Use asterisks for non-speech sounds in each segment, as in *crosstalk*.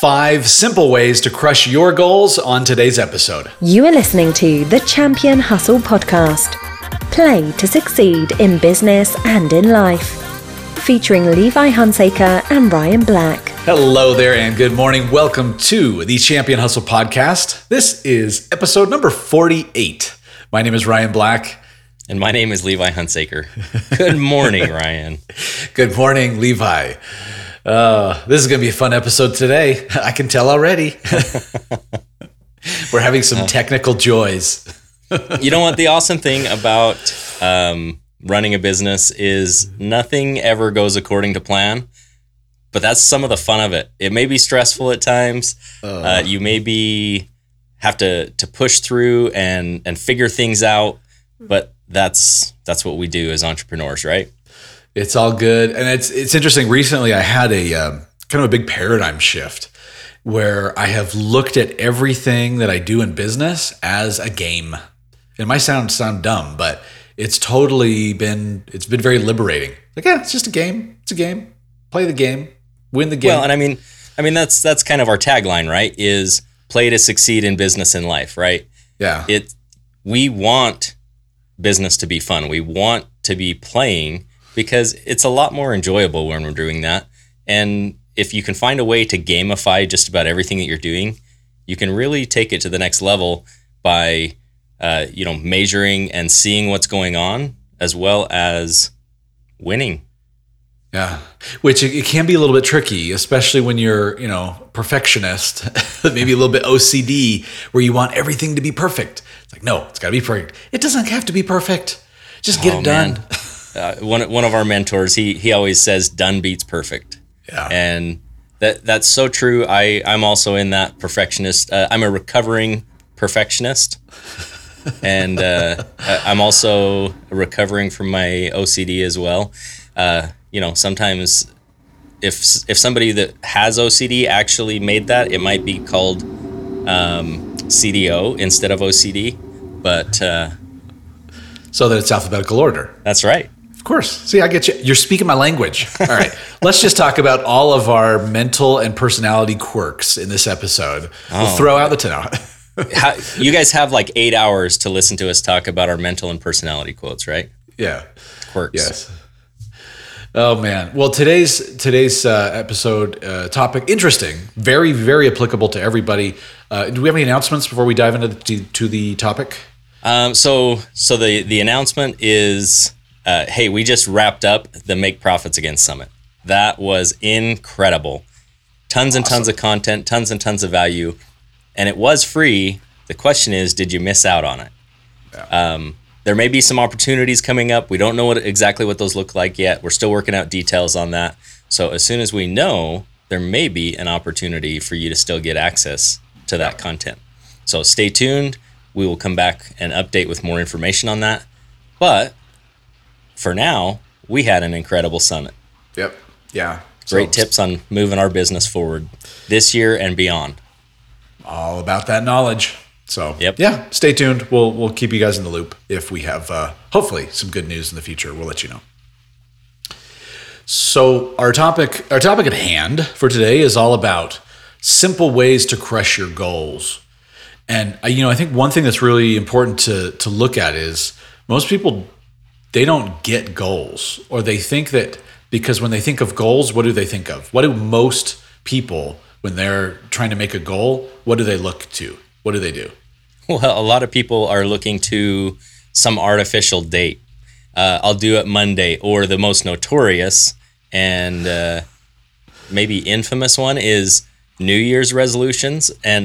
five simple ways to crush your goals on today's episode. You are listening to the Champion Hustle Podcast. Play to succeed in business and in life. Featuring Levi Hunsaker and Ryan Black. Hello there, and good morning. Welcome to the Champion Hustle Podcast. This is episode number 48. My name is Ryan Black. And my name is Levi Hunsaker. Good morning, *laughs* Ryan. Good morning, Levi. Uh, this is going to be a fun episode today. *laughs* I can tell already. *laughs* We're having some technical joys. *laughs* you know what? The awesome thing about um, running a business is nothing ever goes according to plan, but that's some of the fun of it. It may be stressful at times. Uh, you may be have to to push through and and figure things out, but that's that's what we do as entrepreneurs, right? It's all good, and it's it's interesting. Recently, I had a um, kind of a big paradigm shift where I have looked at everything that I do in business as a game. It might sound sound dumb, but it's totally been it's been very liberating. Like, yeah, it's just a game. It's a game. Play the game, win the game. Well, and I mean, I mean that's that's kind of our tagline, right? Is play to succeed in business and life, right? Yeah. It we want business to be fun. We want to be playing because it's a lot more enjoyable when we're doing that. And if you can find a way to gamify just about everything that you're doing, you can really take it to the next level by uh, you know measuring and seeing what's going on as well as winning. Yeah, which it, it can be a little bit tricky, especially when you're you know perfectionist, *laughs* maybe a little bit OCD, where you want everything to be perfect. It's like no, it's got to be perfect. It doesn't have to be perfect. Just get Oh, it done. *laughs* uh, one one of our mentors, he he always says done beats perfect. Yeah. and that that's so true. I I'm also in that perfectionist. Uh, I'm a recovering perfectionist, *laughs* and uh, I'm also recovering from my OCD as well. Uh, you know, sometimes if if somebody that has OCD actually made that, it might be called um, CDO instead of OCD. But uh, so that it's alphabetical order. that's right. Of course. See, I get you. You're speaking my language. *laughs* All right. Let's just talk about all of our mental and personality quirks in this episode. Oh. We'll throw out the ten. *laughs* How, you guys have like eight hours to listen to us talk about our mental and personality quotes, right? yeah. Quirks. Yes. Oh man. Well, today's today's uh, episode uh, topic interesting, very very applicable to everybody. Uh, do we have any announcements before we dive into the, to the topic? Um, so, so the the announcement is, uh, hey, we just wrapped up the Make Profits Again Summit. That was incredible. Tons and tons of content, tons and tons of value, and it was free. The question is, did you miss out on it? Um, there may be some opportunities coming up. We don't know what exactly what those look like yet. We're still working out details on that. So as soon as we know, there may be an opportunity for you to still get access to that content. So stay tuned. We will come back and update with more information on that. But for now, we had an incredible summit. Yep. Yeah. Great So, tips on moving our business forward this year and beyond. All about that knowledge. So Yep. yeah, stay tuned. We'll we'll keep you guys in the loop if we have uh, hopefully some good news in the future. We'll let you know. So our topic our topic at hand for today is all about simple ways to crush your goals. And uh, you know, I think one thing that's really important to to look at is most people they don't get goals or they think that because when they think of goals, what do they think of? What do most people when they're trying to make a goal, what do they look to? What do they do? Well, a lot of people are looking to some artificial date. Uh, I'll do it Monday, or the most notorious and uh, maybe infamous one is New Year's resolutions. And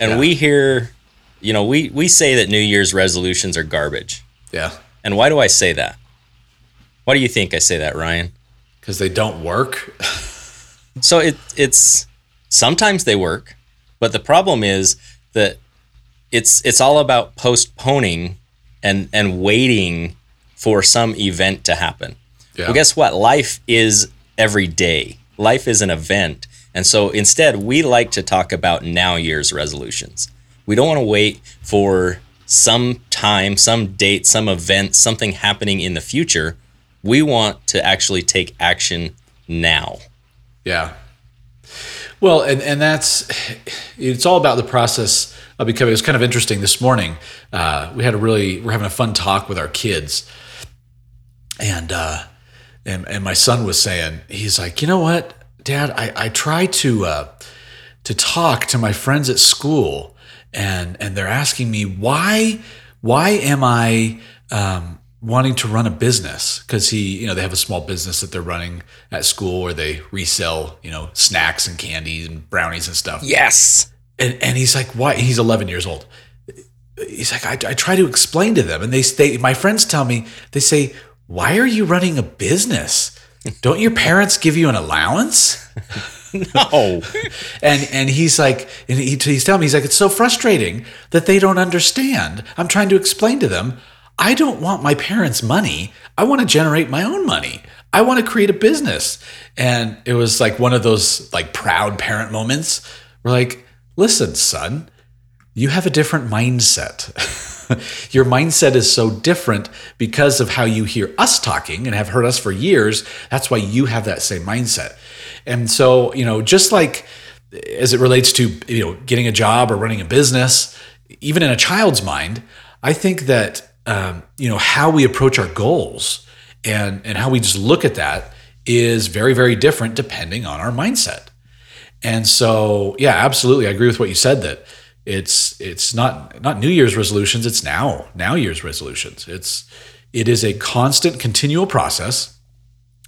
and Yeah. we hear, you know, we we say that New Year's resolutions are garbage. Yeah. And why do I say that? Why do you think I say that, Ryan? Because they don't work. *laughs* So it it's sometimes they work, but the problem is that it's it's all about postponing and and waiting for some event to happen. Yeah. Well, guess what? Life is every day. Life is an event. And so instead, we like to talk about now year's resolutions. We don't want to wait for some time, some date, some event, something happening in the future. We want to actually take action now. Yeah. Well, and, and that's it's all about the process of becoming. It was kind of interesting this morning. Uh, we had a really we're having a fun talk with our kids, and uh, and and my son was saying he's like, you know what, Dad, I I try to uh, to talk to my friends at school, and and they're asking me why why am I um, wanting to run a business? Because he you know they have a small business that they're running at school where they resell you know snacks and candies and brownies and stuff. Yes. and and he's like why? He's 11 years old. He's like I, I try to explain to them. And they they my friends tell me they say why are you running a business? Don't your parents give you an allowance *laughs* *laughs* Oh, and and he's like and he, he's telling me he's like it's so frustrating that they don't understand. I'm trying to explain to them i don't want my parents money. I want to generate my own money. I want to create a business. And it was like one of those like proud parent moments. We're like listen son you have a different mindset. *laughs* Your mindset is so different because of how you hear us talking and have heard us for years. That's why you have that same mindset. And so, you know, just like as it relates to, you know, getting a job or running a business, even in a child's mind, I think that, um, you know, how we approach our goals and, and how we just look at that is very, very different depending on our mindset. And so, yeah, absolutely, I agree with what you said that it's it's not not New Year's resolutions, it's now now year's resolutions. It's it is a constant, continual process,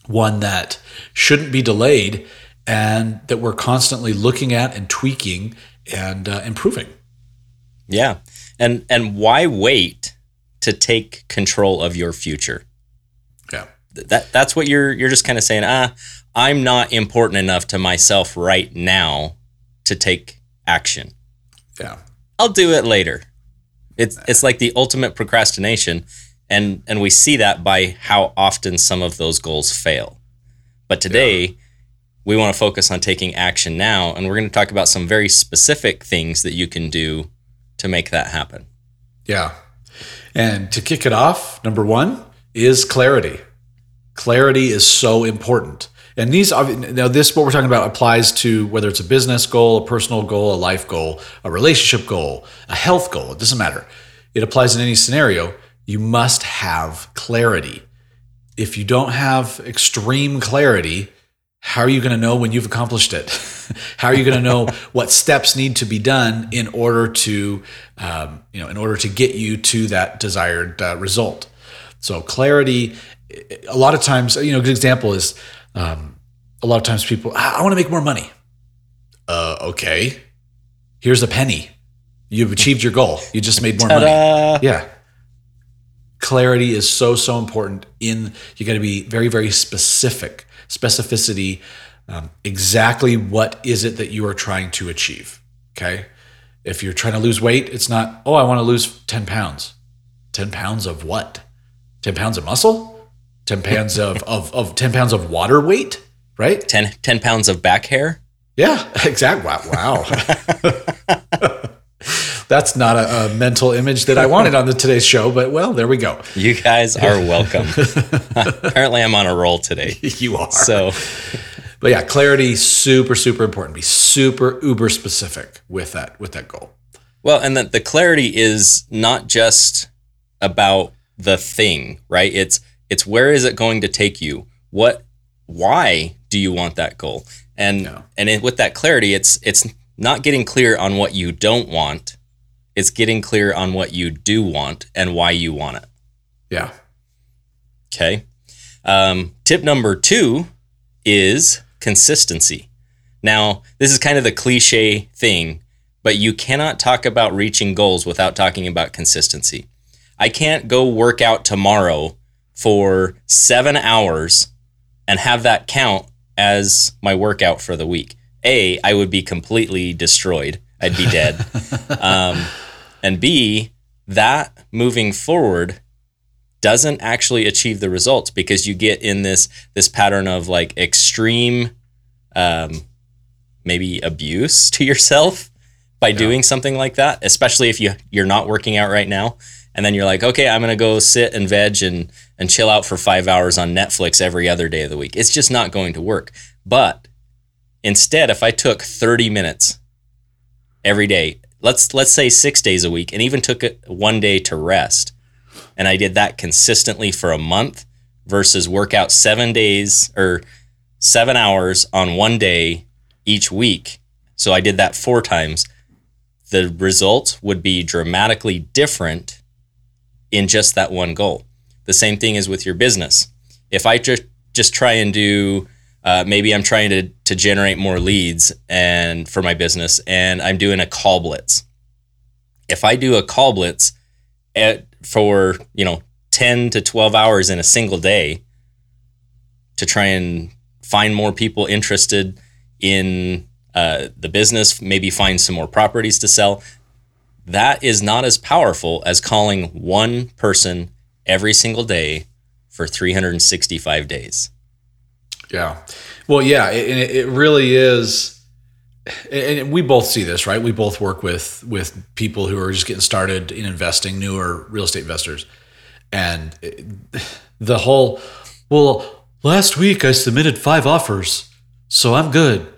one that shouldn't be delayed, and that we're constantly looking at and tweaking and uh, improving. yeah. And and why wait to take control of your future? Yeah, That that's what you're you're just kind of saying. Ah, I'm not important enough to myself right now to take action. Yeah, I'll do it later. It's it's like the ultimate procrastination, and and we see that by how often some of those goals fail. But today, we want to focus on taking action now, and we're going to talk about some very specific things that you can do to make that happen. yeah. And to kick it off, number one is clarity. Clarity is so important. And these, now this, what we're talking about applies to whether it's a business goal, a personal goal, a life goal, a relationship goal, a health goal. It doesn't matter. It applies in any scenario. You must have clarity. If you don't have extreme clarity, how are you going to know when you've accomplished it? *laughs* how are you going to know *laughs* what steps need to be done in order to, um, you know, in order to get you to that desired uh, result? So clarity. A lot of times, you know, a good example is um, a lot of times people, I, I want to make more money. Uh, okay, here's a penny. You've achieved your goal. You just made more money. Ta-da! Yeah. Clarity is so, so important in, you got to be very, very specific, specificity, um, exactly what is it that you are trying to achieve. Okay. If you're trying to lose weight, it's not, oh, I want to lose 10 pounds. 10 pounds of what? 10 pounds of muscle? 10 pounds of, of, of 10 pounds of water weight, right? 10, 10 pounds of back hair. Yeah, *laughs* exactly. Wow. wow. *laughs* That's not a, a mental image that I wanted on the today's show, but well, there we go. You guys are welcome. *laughs* Apparently, I'm on a roll today. You are. So, but yeah, clarity super super important. Be super uber specific with that with that goal. well, and that the clarity is not just about the thing, right? It's it's where is it going to take you? What why do you want that goal? And Yeah. and it, with that clarity, it's it's not getting clear on what you don't want. It's getting clear on what you do want and why you want it. Yeah. Okay. Um, tip number two is consistency. Now, this is kind of the cliche thing, but you cannot talk about reaching goals without talking about consistency. I can't go work out tomorrow for seven hours and have that count as my workout for the week. A, I would be completely destroyed. I'd be dead. *laughs* um, and B, that moving forward doesn't actually achieve the results because you get in this this pattern of like extreme um, maybe abuse to yourself by doing something like that especially if you you're not working out right now and then you're like okay i'm gonna go sit and veg and and chill out for five hours on netflix every other day of the week it's just not going to work but Instead, if I took 30 minutes every day, let's let's say 6 days a week and even took it one day to rest, and I did that consistently for a month versus work out 7 days or 7 hours on one day each week. So I did that 4 times. The result would be dramatically different in just that one goal. The same thing is with your business. If I just just try and do uh, maybe I'm trying to to generate more leads and for my business, and I'm doing a call blitz. If I do a call blitz at, for you know 10 to 12 hours in a single day to try and find more people interested in uh, the business, maybe find some more properties to sell. That is not as powerful as calling one person every single day for 365 days. Yeah. Well, yeah, it, it really is. And we both see this, right? We both work with with people who are just getting started in investing, newer real estate investors, and the whole. Well, last week I submitted five offers, so I'm good.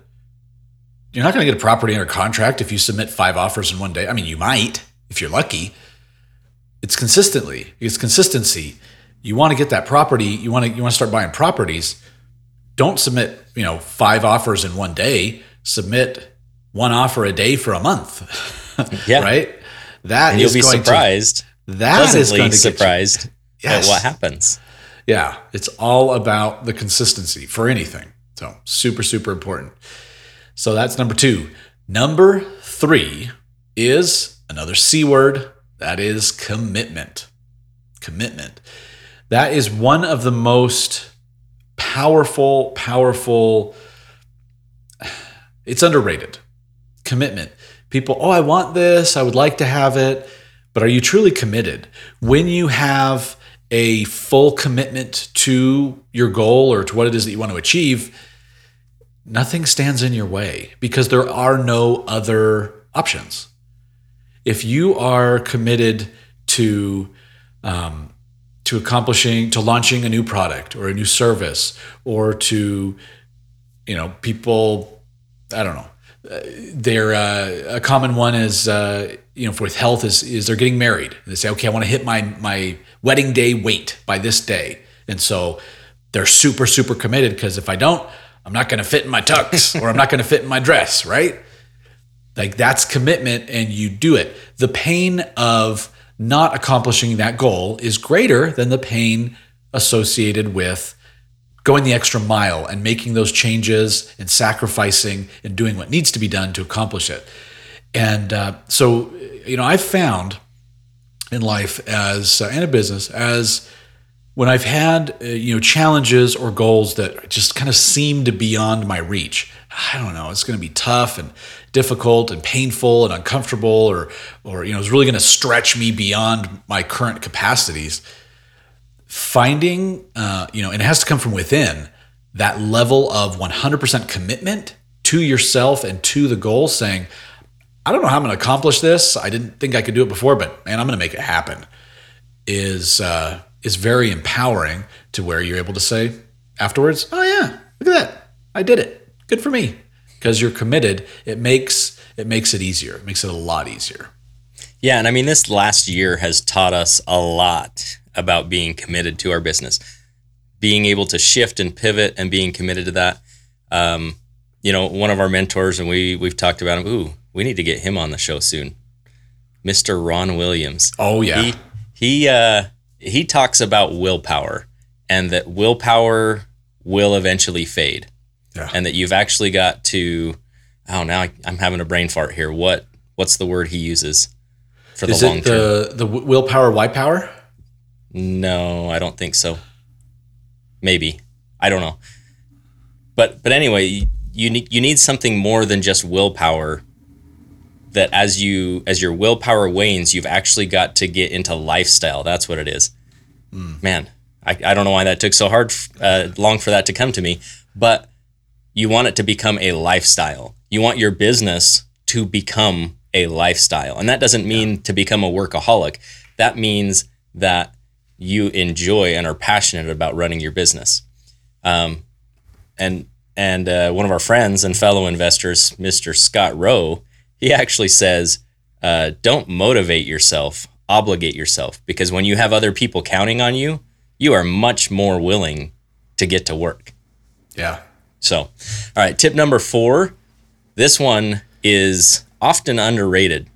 You're not going to get a property under contract if you submit five offers in one day. I mean, you might if you're lucky. It's consistently. It's consistency. You want to get that property. You want to you want to start buying properties don't submit, you know, five offers in one day. Submit one offer a day for a month. *laughs* yeah. right. That and you'll be surprised. To, that is going to be surprised yes. at what happens. Yeah, it's all about the consistency for anything. So super, super important. So that's number two. Number three is another C word. That is commitment. Commitment. That is one of the most powerful, powerful. It's underrated. Commitment. People, oh, I want this. I would like to have it. But are you truly committed? When you have a full commitment to your goal or to what it is that you want to achieve, nothing stands in your way because there are no other options. If you are committed to um, to accomplishing to launching a new product or a new service or to you know people i don't know uh, they're uh, a common one is uh, you know with health is is they're getting married they say okay i want to hit my my wedding day weight by this day and so they're super super committed because if i don't i'm not going to fit in my tux *laughs* or i'm not going to fit in my dress right like that's commitment and you do it the pain of not accomplishing that goal is greater than the pain associated with going the extra mile and making those changes and sacrificing and doing what needs to be done to accomplish it. And uh, so, you know, I've found in life as uh, and a business as when I've had uh, you know challenges or goals that just kind of seem to beyond my reach. I don't know. It's going to be tough and difficult and painful and uncomfortable, or or you know, it's really going to stretch me beyond my current capacities. Finding, uh, you know, and it has to come from within that level of 100% commitment to yourself and to the goal, saying, I don't know how I'm going to accomplish this. I didn't think I could do it before, but man, I'm going to make it happen. Is uh, is very empowering to where you're able to say afterwards, "Oh yeah, look at that, I did it. Good for me." because you're committed, it makes it makes it easier. It makes it a lot easier. Yeah, and I mean this last year has taught us a lot about being committed to our business, being able to shift and pivot, and being committed to that. Um, you know, one of our mentors, and we we've talked about him. Ooh, we need to get him on the show soon, Mr. Ron Williams. Oh yeah, he he uh, he talks about willpower and that willpower will eventually fade yeah. and that you've actually got to. Oh, now I, am having a brain fart here. What what's the word he uses for the Is long it the, term? The willpower, white power? No, I don't think so. Maybe I don't know. But but anyway, you need you need something more than just willpower. That as you as your willpower wanes, you've actually got to get into lifestyle. That's what it is. Mm. Man, I, I don't know why that took so hard uh, long for that to come to me, but you want it to become a lifestyle. You want your business to become a lifestyle. And that doesn't mean yeah. to become a workaholic. That means that you enjoy and are passionate about running your business. Um, and and uh, one of our friends and fellow investors, Mr. Scott Rowe, he actually says, uh, "Don't motivate yourself, obligate yourself, because when you have other people counting on you, you are much more willing to get to work." Yeah. So, all right, tip number four. This one is often underrated,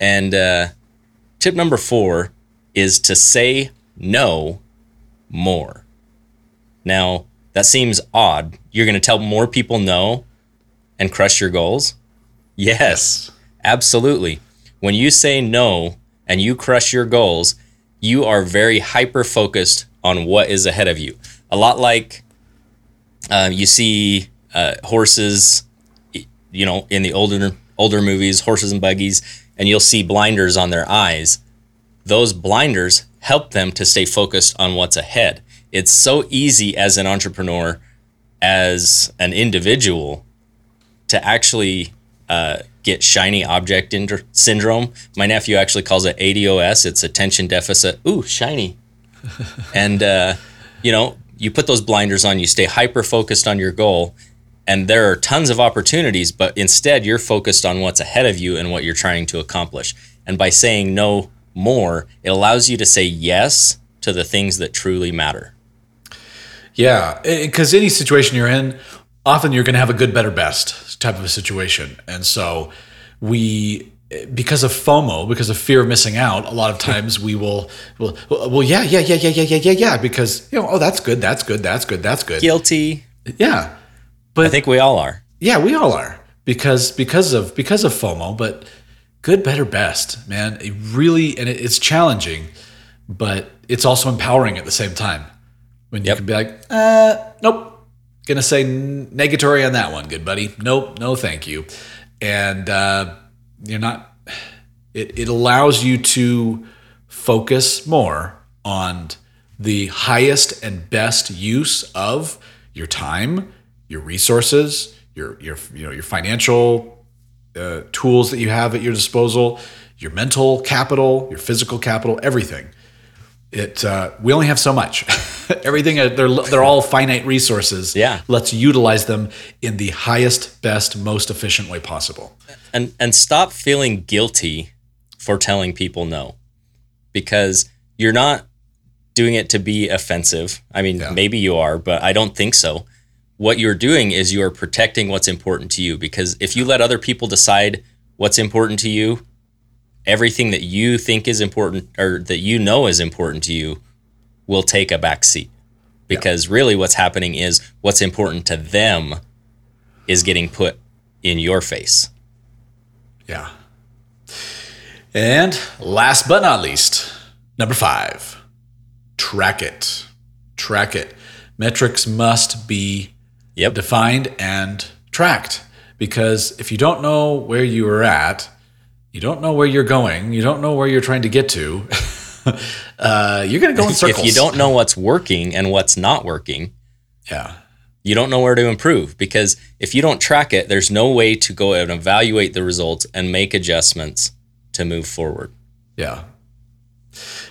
and uh, tip number four is to say no more. Now, that seems odd. You're going to tell more people no and crush your goals? Yes, absolutely. When you say no and you crush your goals, you are very hyper focused on what is ahead of you. A lot like uh, you see uh, horses, you know, in the older older movies, horses and buggies, and you'll see blinders on their eyes. Those blinders help them to stay focused on what's ahead. It's so easy as an entrepreneur, as an individual, to actually uh, get shiny object ind- syndrome. My nephew actually calls it ADOS. It's attention deficit. Ooh, shiny. *laughs* and uh, you know, you put those blinders on. You stay hyper focused on your goal, and there are tons of opportunities. But instead, you're focused on what's ahead of you and what you're trying to accomplish. And by saying no more, it allows you to say yes to the things that truly matter. Yeah, because any situation you're in, often you're going to have a good, better, best type of a situation, and so we. Because of FOMO, because of fear of missing out, a lot of times we will, will, well, yeah, yeah, yeah, yeah, yeah, yeah, yeah, yeah, because you know, oh, that's good, that's good, that's good, that's good. Guilty. Yeah, but I think we all are. Yeah, we all are because because of because of FOMO, but good, better, best, man. It really and it, it's challenging, but it's also empowering at the same time. When you Yep. can be like, uh, nope, gonna say negatory on that one, good buddy. Nope, no, thank you. And uh, you're not. It it allows you to focus more on the highest and best use of your time, your resources, your your you know your financial uh, tools that you have at your disposal, your mental capital, your physical capital, everything. It uh, we only have so much. *laughs* everything uh, they're they're all finite resources. Yeah. let's utilize them in the highest, best, most efficient way possible. and and stop feeling guilty for telling people no because you're not doing it to be offensive i mean Yeah. maybe you are but i don't think so what you're doing is you are protecting what's important to you because if you let other people decide what's important to you everything that you think is important or that you know is important to you will take a back seat because really what's happening is what's important to them is getting put in your face Yeah. And last but not least, number five, track it. Track it. Metrics must be Yep. defined and tracked because if you don't know where you are at, you don't know where you're going, you don't know where you're trying to get to, *laughs* uh, you're going to go in circles. *laughs* if you don't know what's working and what's not working, yeah. you don't know where to improve because if you don't track it, there's no way to go and evaluate the results and make adjustments to move forward. Yeah.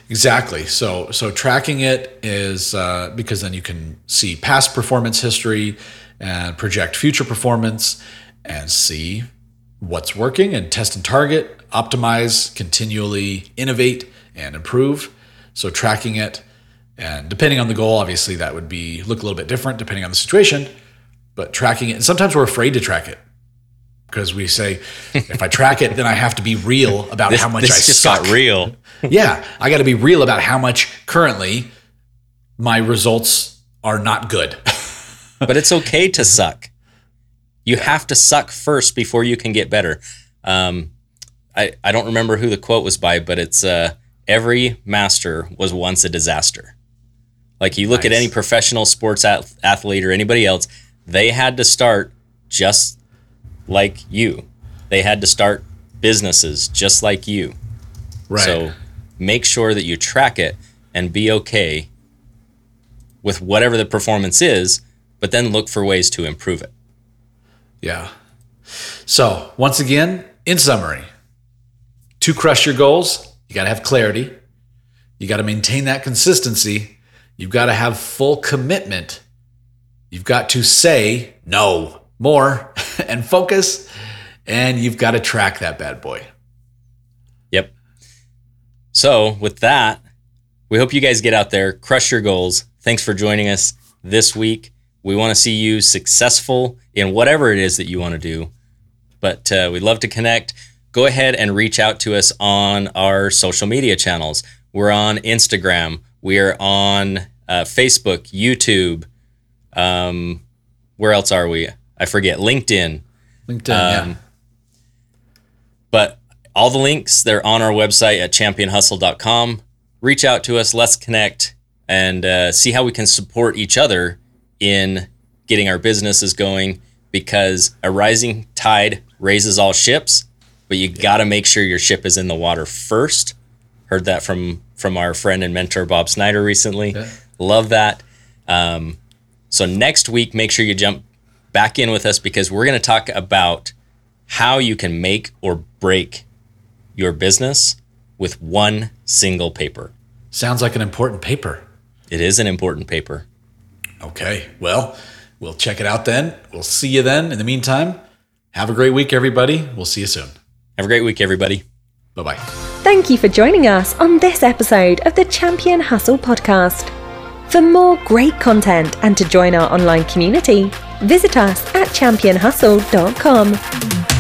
Exactly. So so tracking it is uh, because then you can see past performance history and project future performance and see what's working and test and target, optimize, continually innovate and improve. So tracking it and depending on the goal, obviously that would be look a little bit different depending on the situation. But tracking it, and sometimes we're afraid to track it because we say, if I track it, then I have to be real about This, how much this I just suck got real. yeah, I got to be real about how much currently my results are not good. but it's okay to suck. You have to suck first before you can get better. Um, I, I don't remember who the quote was by, but it's uh, every master was once a disaster. Like you look at any professional sports ath- athlete or anybody else, they had to start just like you. They had to start businesses just like you. right. So make sure that you track it and be okay with whatever the performance is, but then look for ways to improve it. Yeah. So, once again, in summary, to crush your goals, you got to have clarity. You got to maintain that consistency. You've got to have full commitment. You've got to say No, more *laughs* and focus. And you've got to track that bad boy. Yep. So, with that, we hope you guys get out there, crush your goals. Thanks for joining us this week. We want to see you successful in whatever it is that you want to do. But uh, we'd love to connect. Go ahead and reach out to us on our social media channels. We're on Instagram. We are on uh, Facebook, YouTube. Um, where else are we? I forget. LinkedIn. LinkedIn, Um, yeah. But all the links, they're on our website at championhustle.com. Reach out to us, let's connect, and uh, see how we can support each other in getting our businesses going because a rising tide raises all ships, but you got to make sure your ship is in the water first. Heard that from from our friend and mentor Bob Snyder recently. Yeah. Love that. Um, so next week, make sure you jump back in with us because we're going to talk about how you can make or break your business with one single paper. Sounds like an important paper. It is an important paper. Okay. Well, we'll check it out then. We'll see you then. In the meantime, have a great week, everybody. We'll see you soon. Have a great week, everybody. Bye bye. Thank you for joining us on this episode of the Champion Hustle podcast. For more great content and to join our online community, visit us at championhustle.com.